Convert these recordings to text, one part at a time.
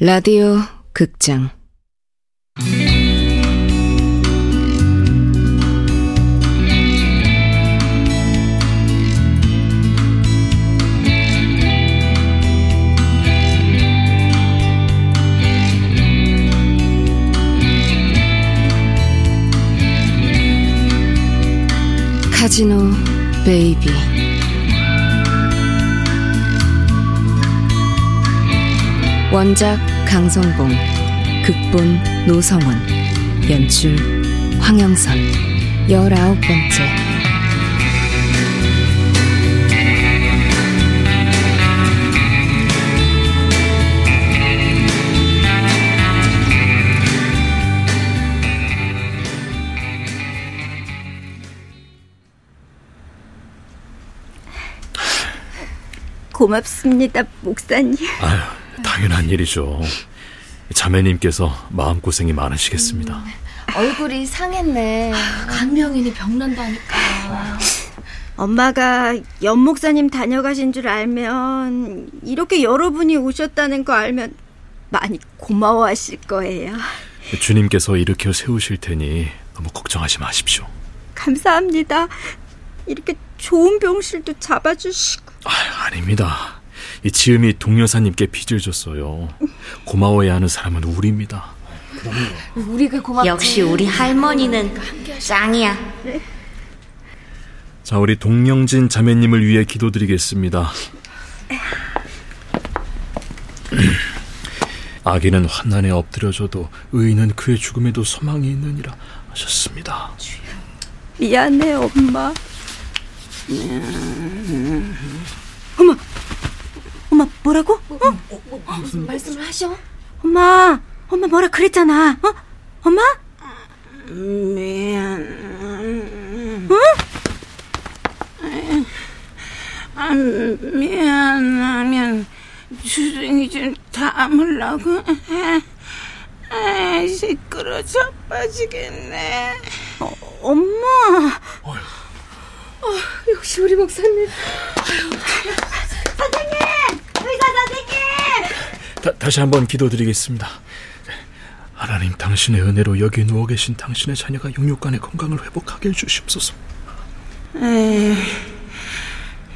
라디오 극장. 카지노 베이비 원작 강성봉 극본 노성원 연출 황영선 열아홉 번째 고맙습니다, 목사님. 아유, 당연한 일이죠. 자매님께서 마음고생이 많으시겠습니다. 음, 얼굴이 상했네. 강명인이 병난다니까. 엄마가 연 목사님 다녀가신 줄 알면 이렇게 여러분이 오셨다는 거 알면 많이 고마워하실 거예요. 주님께서 일으켜 세우실 테니 너무 걱정하지 마십시오. 감사합니다. 이렇게 좋은 병실도 잡아주시고. 아, 아닙니다. 이 지음이 동여사님께 빚을 줬어요. 고마워해야 하는 사람은 우리입니다. 우리가 고맙지. 역시 우리 할머니는 짱이야. 자, 우리 동영진 자매님을 위해 기도드리겠습니다. 아기는 환난에 엎드려져도 의인은 그의 죽음에도 소망이 있느니라 하셨습니다. 미안해, 엄마. 엄마, 엄마 뭐라고? 어? 무슨 말씀을 하셔? 엄마, 엄마 뭐라 그랬잖아. 어? 엄마? 미안. 어? 아, 미안하면 주둥이 좀 담으려고 해. 아, 시끄러 자빠지겠네. 어, 엄마. 어, 역시 우리 목사님. 의사 선생님! 다, 다시 한번 기도드리겠습니다. 하나님 당신의 은혜로 여기 누워 계신 당신의 자녀가 영육간의 건강을 회복하게 해주시옵소서.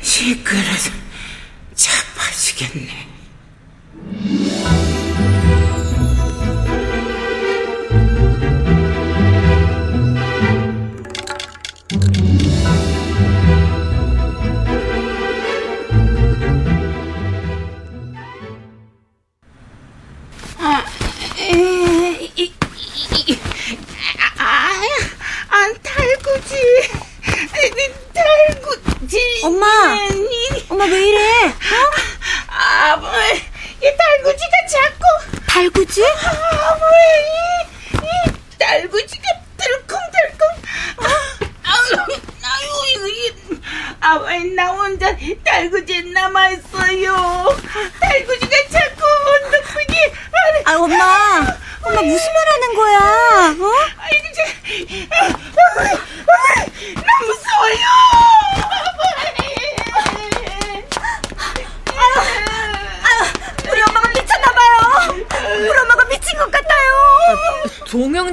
시끄러서 자빠지겠네.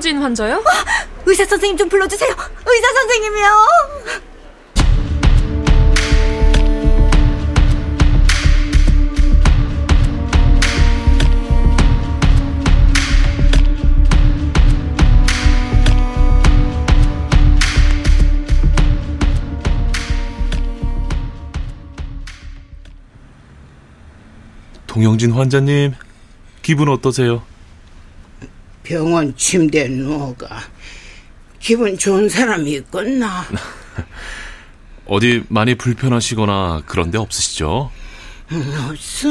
동영진 환자요? 의사 선생님 좀 불러주세요. 의사 선생님이요. 동영진 환자님, 기분 어떠세요? 병원 침대에 누워가 기분 좋은 사람이 있겠나? 어디 많이 불편하시거나 그런 데 없으시죠? 없어.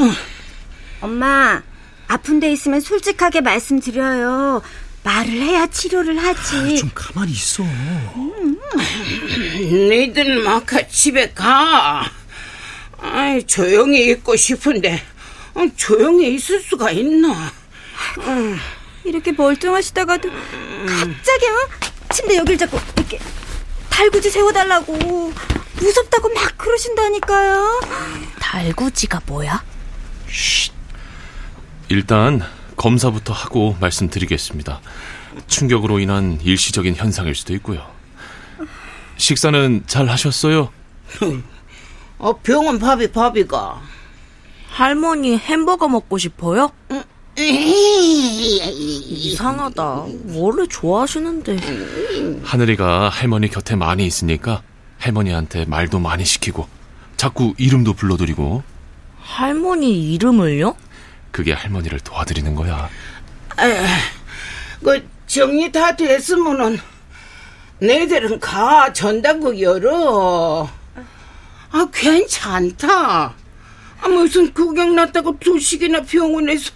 엄마, 아픈 데 있으면 솔직하게 말씀드려요. 말을 해야 치료를 하지. 좀 가만히 있어. 니들 마카 집에 가. 아이, 조용히 있고 싶은데 어, 조용히 있을 수가 있나? 이 렇게 멀쩡하시다가도 갑자기 어? 침대 여길 잡고 이렇게 달구지 세워달라고 무섭다고 막 그러신다니까요. 달구지가 뭐야? 일단 검사부터 하고 말씀드리겠습니다. 충격으로 인한 일시적인 현상일 수도 있고요. 식사는 잘 하셨어요? 어, 병원 밥이 밥이가. 할머니 햄버거 먹고 싶어요? 이상하다. 원래 좋아하시는데. 하늘이가 할머니 곁에 많이 있으니까 할머니한테 말도 많이 시키고 자꾸 이름도 불러드리고 할머니 이름을요? 그게 할머니를 도와드리는 거야. 그 정리 다 됐으면은 너희들은 가 전당국 열어. 아 괜찮다. 아 무슨 구경 났다고 두 시기나 병원에서.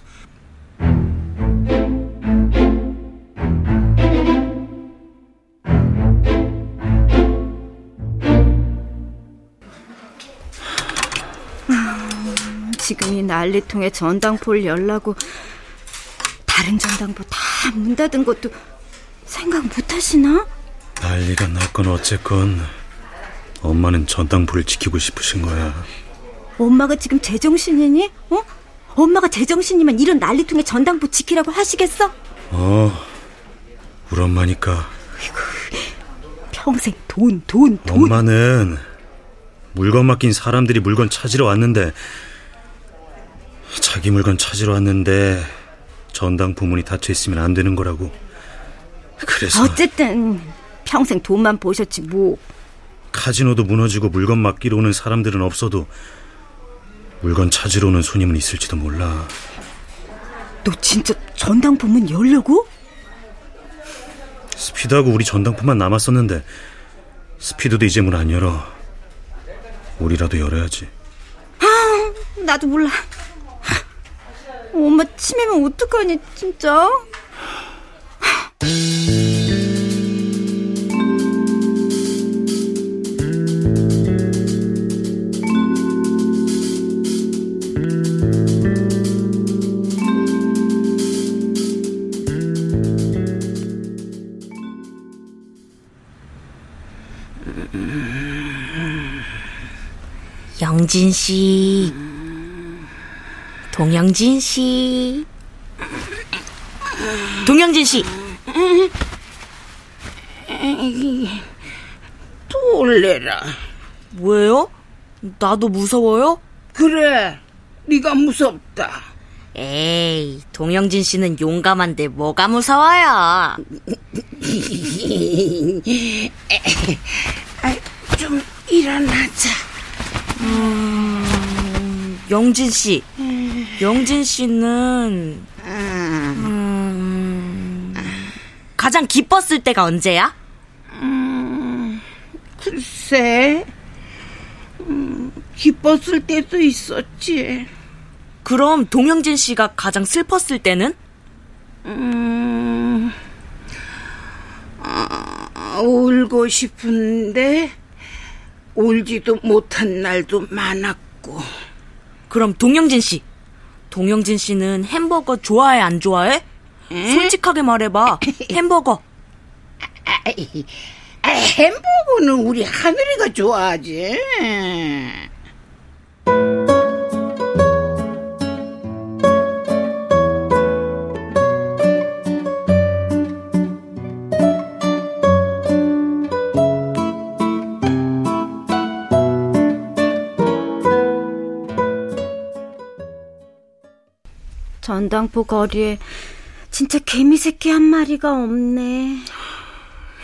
지금 이 난리통에 전당포를 열라고 다른 전당포 다 문 닫은 것도 생각 못 하시나? 난리가 났건 어쨌건 엄마는 전당포를 지키고 싶으신 거야. 엄마가 지금 제정신이니? 어? 엄마가 제정신이면 이런 난리통에 전당포 지키라고 하시겠어? 어, 우리 엄마니까 평생 돈, 돈, 돈. 엄마는 물건 맡긴 사람들이 물건 찾으러 왔는데 자기 물건 찾으러 왔는데 전당포 문이 닫혀 있으면 안 되는 거라고. 그래서 어쨌든 평생 돈만 보셨지 뭐. 카지노도 무너지고 물건 맡기러 오는 사람들은 없어도 물건 찾으러 오는 손님은 있을지도 몰라. 너 진짜 전당포 문 열려고? 스피드하고 우리 전당포만 남았었는데 스피드도 이제 문 안 열어. 우리라도 열어야지. 나도 몰라. 엄마 치매면 어떡하니 진짜? 영진 씨. 동영진 씨. 동영진 씨. 또 올래라. 왜요? 나도 무서워요? 그래. 네가 무섭다. 에이, 동영진 씨는 용감한데 뭐가 무서워요? 아, 좀 일어나자. 영진 씨. 영진 씨는 음, 가장 기뻤을 때가 언제야? 글쎄, 음, 기뻤을 때도 있었지. 그럼 동영진 씨가 가장 슬펐을 때는? 음, 아, 울고 싶은데 울지도 못한 날도 많았고. 그럼 동영진 씨. 동영진 씨는 햄버거 좋아해 안 좋아해? 솔직하게 말해봐. 햄버거. 아, 햄버거는 우리 하늘이가 좋아하지. 전당포 거리에 진짜 개미 새끼 한 마리가 없네.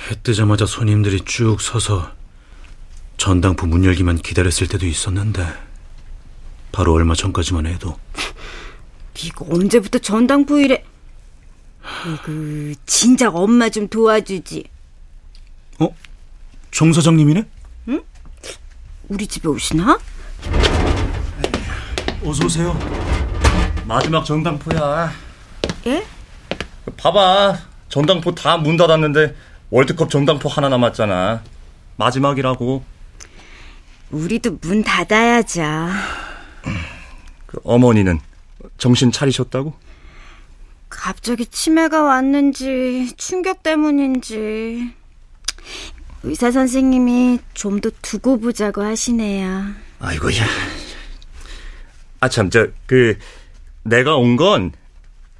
해 뜨자마자 손님들이 쭉 서서 전당포 문 열기만 기다렸을 때도 있었는데 바로 얼마 전까지만 해도 이거 언제부터 전당포 일에 그 진작 엄마 좀 도와주지. 어? 정 사장님이네? 우리 집에 오시나? 어서 오세요. 마지막 전당포야. 예? 봐봐. 전당포 다 문 닫았는데 월드컵 전당포 하나 남았잖아. 마지막이라고. 우리도 문 닫아야죠. 그 어머니는 정신 차리셨다고? 갑자기 치매가 왔는지 충격 때문인지 의사 선생님이 좀 더 두고 보자고 하시네요. 아이고야. 아참 저 그 내가 온 건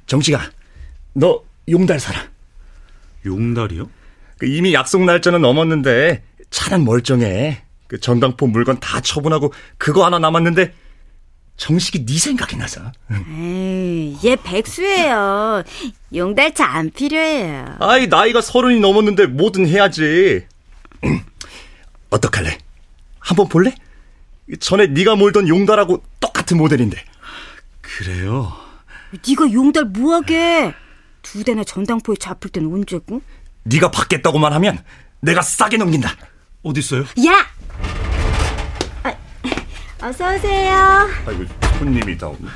정식아, 너 용달 사라. 용달이요? 그 이미 약속 날짜는 넘었는데 차는 멀쩡해. 그 전당포 물건 다 처분하고 그거 하나 남았는데 정식이 네 생각이 나서. 에이, 얘 백수예요. 용달차 안 필요해요. 아이 나이가 서른이 넘었는데 뭐든 해야지. 어떡할래? 한번 볼래? 전에 네가 몰던 용달하고 똑같은 모델인데. 그래요? 네가 용달 뭐하게? 두 대나 전당포에 잡힐 땐 언제고? 네가 받겠다고만 하면 내가 싸게 넘긴다. 어딨어요? 야! 아, 어서 오세요. 아이고 손님이 다 오네.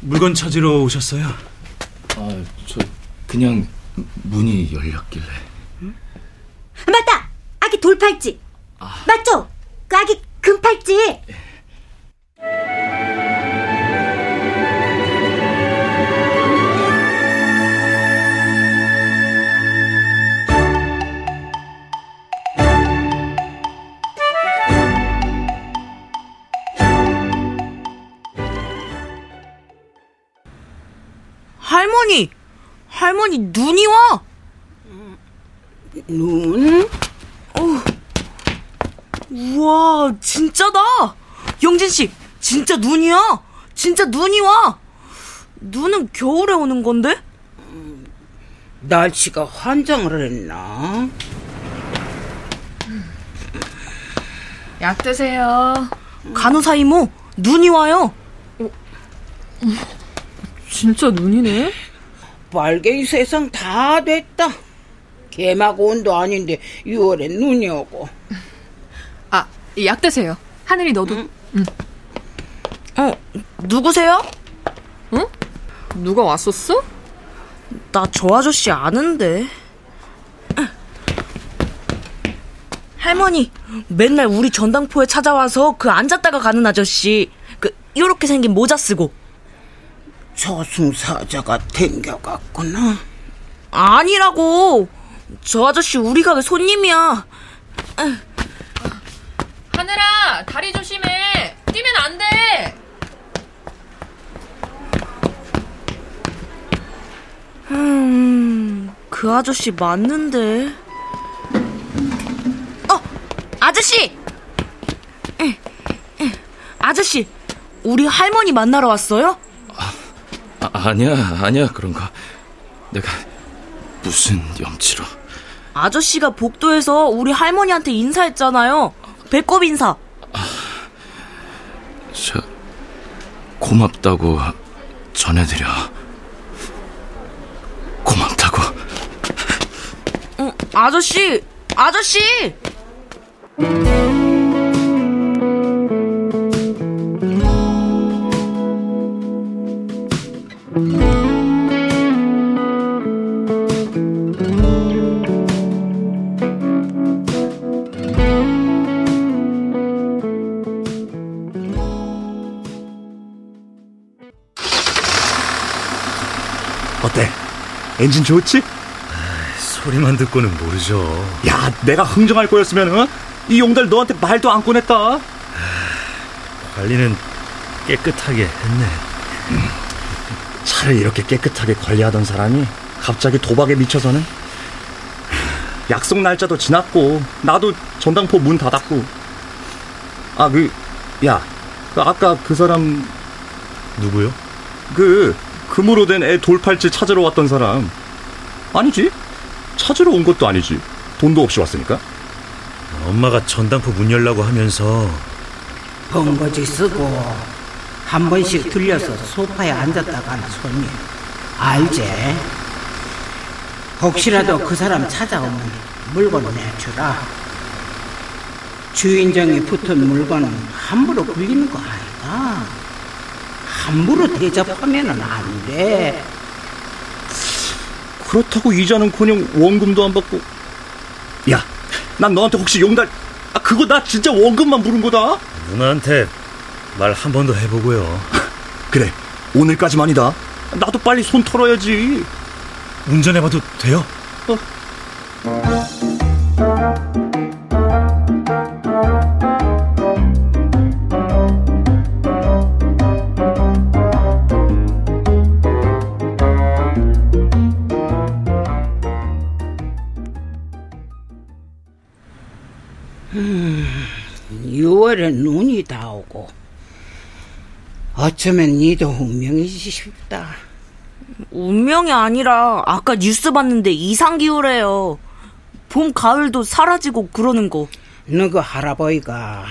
물건 찾으러 오셨어요? 아, 저 그냥 문이 열렸길래. 맞다! 아기 돌팔찌. 맞죠? 그 아기 금팔찌. 할 할머니 눈이 와. 눈? 우와, 진짜다. 영진 씨, 진짜 눈이야. 진짜 눈이 와. 눈은 겨울에 오는 건데? 날씨가 환장을 했나? 약 드세요. 간호사 이모, 눈이 와요. 진짜 눈이네? 빨갱이 세상 다 됐다. 개막 온도 아닌데 6월에 눈이 오고. 아, 약 드세요. 하늘이 너도. 어, 누구세요? 누가 왔었어? 나 저 아저씨 아는데. 할머니, 맨날 우리 전당포에 찾아와서 그 앉았다가 가는 아저씨. 그, 요렇게 생긴 모자 쓰고. 저승사자가 댕겨갔구나. 아니라고. 저 아저씨 우리 가게 손님이야. 하늘아, 다리 조심해. 뛰면 안 돼. 음, 그 아저씨 맞는데. 어, 아저씨! 아저씨, 우리 할머니 만나러 왔어요? 아, 아니야, 아니야 그런 거. 내가 무슨 염치로? 아저씨가 복도에서 우리 할머니한테 인사했잖아요. 배꼽 인사. 저 고맙다고 전해드려. 고맙다고. 응, 아저씨, 아저씨! 엔진 좋지? 소리만 듣고는 모르죠. 야, 내가 흥정할 거였으면 어? 이 용달 너한테 말도 안 꺼냈다. 관리는 깨끗하게 했네. 차를 이렇게 깨끗하게 관리하던 사람이 갑자기 도박에 미쳐서는 약속 날짜도 지났고 나도 전당포 문 닫았고 아그야 그 아까 그 사람 누구요? 그 금으로 된 애 돌팔찌 찾으러 왔던 사람. 아니지. 찾으러 온 것도 아니지. 돈도 없이 왔으니까. 엄마가 전당포 문 열라고 하면서. 번거지 쓰고. 한 번씩 들려서 소파에 앉았다 가는 손님 알지? 혹시라도 그 사람 찾아오면 물건 내주라. 주인정이 붙은 물건은 함부로 굴리는 거 아니다 함부로 대접하면 안 돼. 그렇다고 이자는커녕 원금도 안 받고. 야 난 너한테 혹시 용달 아 그거 나 진짜 원금만 부른 거다? 누나한테 말 한 번 더 해보고요. 그래 오늘까지만이다. 나도 빨리 손 털어야지. 운전해봐도 돼요? 6월에 눈이 다 오고 어쩌면 니도 운명이지 싶다. 운명이 아니라 아까 뉴스 봤는데 이상 기후래요. 봄, 가을도 사라지고 그러는 거. 너그 할아버지가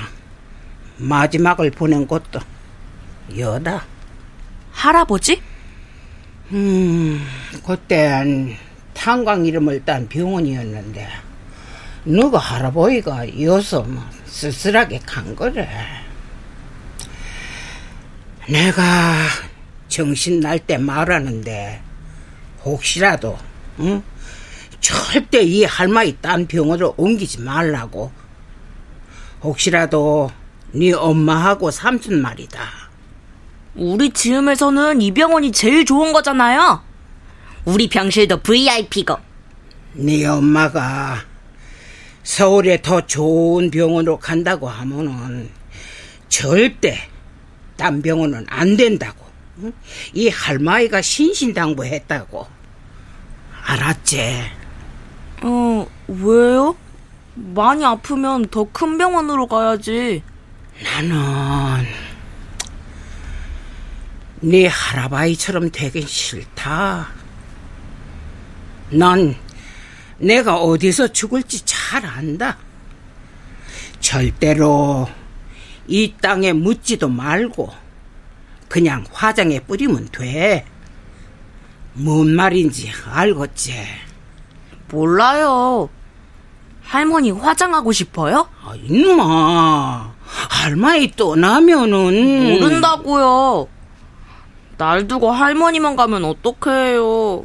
마지막을 보낸 곳도 여다. 할아버지? 음, 그땐 탄광 이름을 딴 병원이었는데 너가 할아버지가 이어서 뭐 쓸쓸하게 간 거래. 내가 정신 날 때 말하는데 혹시라도 응? 절대 이 할머니 딴 병원으로 옮기지 말라고. 혹시라도 네 엄마하고 삼촌 말이다. 우리 지음에서는 이 병원이 제일 좋은 거잖아요. 우리 병실도 VIP고. 네 엄마가 서울에 더 좋은 병원으로 간다고 하면은 절대 딴 병원은 안 된다고. 응? 이 할머니가 신신당부했다고. 알았지? 어, 왜요? 많이 아프면 더 큰 병원으로 가야지. 나는 네 할아버지처럼 되긴 싫다. 난 내가 어디서 죽을지 잘 안다. 절대로 이 땅에 묻지도 말고 그냥 화장에 뿌리면 돼. 뭔 말인지 알겠지? 몰라요. 할머니 화장하고 싶어요? 아, 이놈아. 할머니 떠나면은. 모른다고요. 날 두고 할머니만 가면 어떡해요.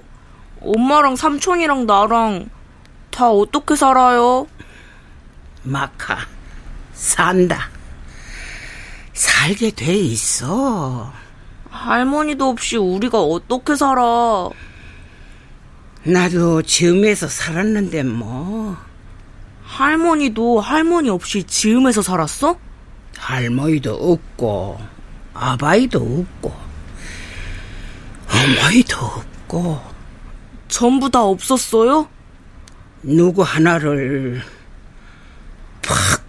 엄마랑 삼촌이랑 나랑 다 어떻게 살아요? 마카, 산다. 살게 돼 있어. 할머니도 없이 우리가 어떻게 살아? 나도 즈음에서 살았는데 뭐. 할머니도 할머니 없이 즈음에서 살았어? 할머니도 없고, 아바이도 없고, 어머니도 없고. 전부 다 없었어요? 누구 하나를 팍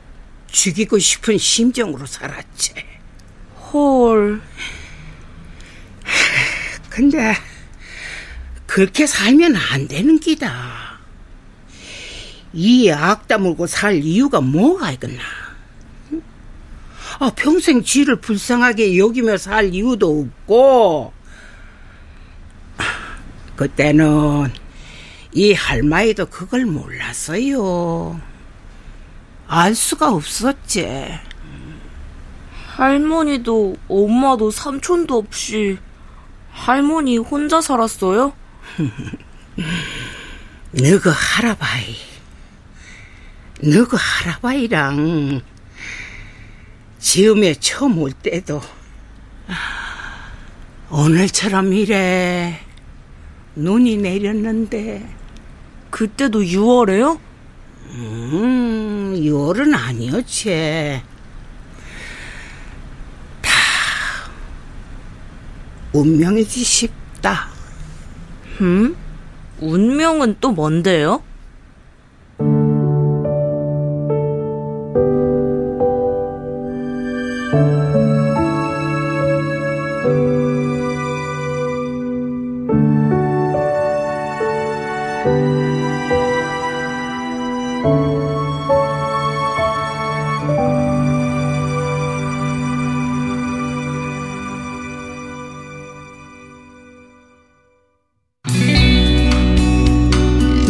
죽이고 싶은 심정으로 살았지. 헐. 근데 그렇게 살면 안 되는 기다. 이 악 다물고 살 이유가 뭐가 있겠나? 아, 평생 쥐를 불쌍하게 여기며 살 이유도 없고, 그때는 이 할머니도 그걸 몰랐어요. 알 수가 없었지. 할머니도 엄마도 삼촌도 없이 할머니 혼자 살았어요? 너그 할아바이, 너그 할아바이랑 지음에 처음 올 때도 오늘처럼 이래 눈이 내렸는데 그때도 6월에요? 음, 6월은 아니었지. 다 운명이지 싶다. 음? 운명은 또 뭔데요?